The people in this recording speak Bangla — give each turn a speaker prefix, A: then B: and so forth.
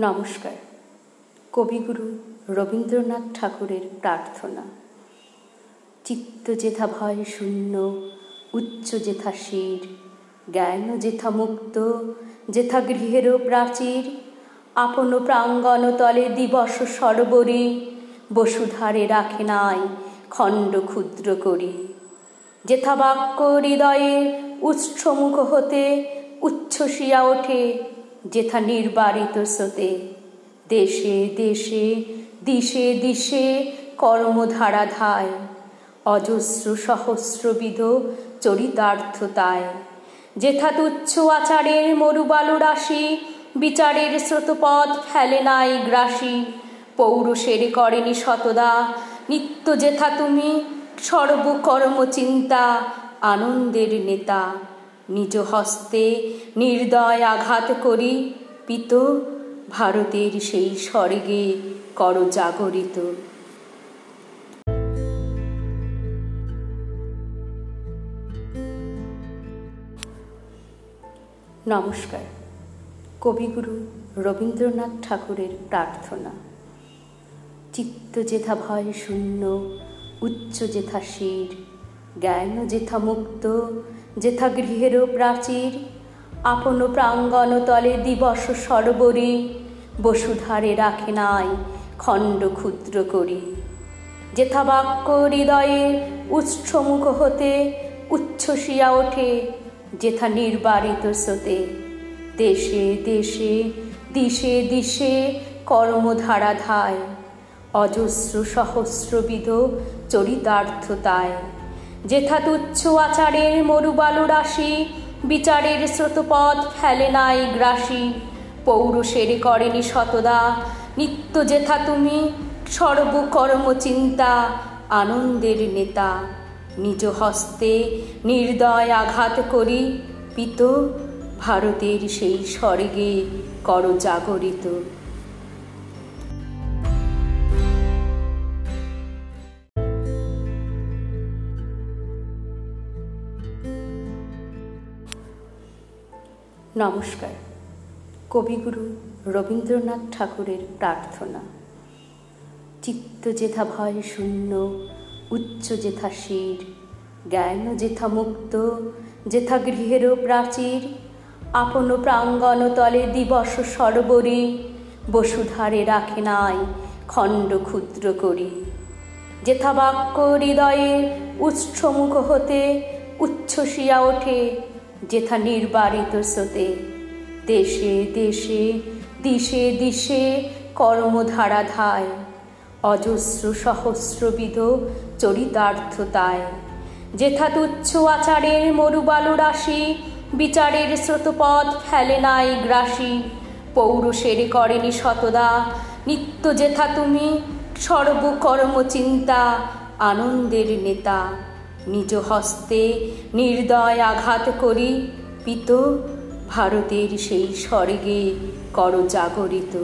A: নমস্কার। কবিগুরু রবীন্দ্রনাথ ঠাকুরের প্রার্থনা। চিত্ত যেথা ভয় শূন্য উচ্চ যেথা শির জ্ঞান যেথা মুক্ত যেথা গৃহেরও প্রাচীর, আপন প্রাঙ্গণ তলে দিবস সরবরি, বসুধারে রাখে নাই খণ্ড ক্ষুদ্র করি। যেথা বাক্য হৃদয়ে উৎসমুখ হতে উচ্ছ্বসিয়া ওঠে যেথা নির্বারিত স্রোতে, দেশে দেশে, দিশে দিশে কর্মধারা ধায় অজস্র সহস্রবিধ চরিতার্থতায়। যেথা তুচ্ছ আচারের মরুবালু রাশি বিচারের স্রোতপথ ফেলে নাই গ্রাসী, পৌরুষের করেনি শতদা নিত্য যেথা তুমি সর্বকর্ম চিন্তা আনন্দের নেতা। নিজ হস্তে নির্দয় আঘাত করি। পিত, ভারতের সেই স্বর্গে কর জাগরিত। নমস্কার। কবিগুরু রবীন্দ্রনাথ ঠাকুরের প্রার্থনা। চিত্ত যেথা ভয় শূন্য, উচ্চ যেথা শির, জ্ঞান যেথা মুক্ত যেথা গৃহেরও প্রাচীর, আপন প্রাঙ্গণ তলে দিবস সরবরি, বসুধারে রাখে নাই খণ্ড ক্ষুদ্র করি। যেথা বাক্য হৃদয়ে উৎসমুখ হতে উচ্ছ্বসিয়া ওঠে যেথা নির্বারিত স্রোতে। দেশে দেশে, দিশে দিশে কর্মধারা ধায় অজস্র সহস্রবিধ চরিতার্থতায়। যেথা তুচ্ছ আচারের মরুবালু রাশি, বিচারের স্রোতপথ ফেলে নাই গ্রাসী। পৌরুষের করেনি শতদা নিত্য যেথা তুমি, সর্বকর্ম চিন্তা, আনন্দের নেতা। নিজ হস্তে নির্দয় আঘাত করি, পিত, ভারতের সেই স্বর্গে কর নমস্কার। কবিগুরু রবীন্দ্রনাথ ঠাকুরের প্রার্থনা। চিত্ত যেথা ভয় শূন্য উচ্চ যেথা শির জ্ঞান যেথা মুক্ত যেথা গৃহেরও প্রাচীর, আপন প্রাঙ্গণ তলে দিবস সরবরি, বসুধারে রাখে নাই খণ্ড ক্ষুদ্র করি। যেথা বাক্য হৃদয়ে উৎসমুখ হতে উচ্ছ্বসিয়া ওঠে যেথা নির্বারিত স্রোতে, দেশে দেশে, দিশে দিশে কর্মধারা ধায় অজস্র সহস্রবিধ চরিতার্থতায়। যেথা তুচ্ছ আচারের মরুবালু রাশি বিচারের স্রোতপথ ফেলে নাই গ্রাসী, পৌরুষের করেনি শতদা নিত্য যেথা তুমি সর্বকর্ম চিন্তা আনন্দের নেতা। নিজ হস্তে নির্দয় আঘাত করি। পিত ভারতের সেই স্বর্গে কর জাগরিত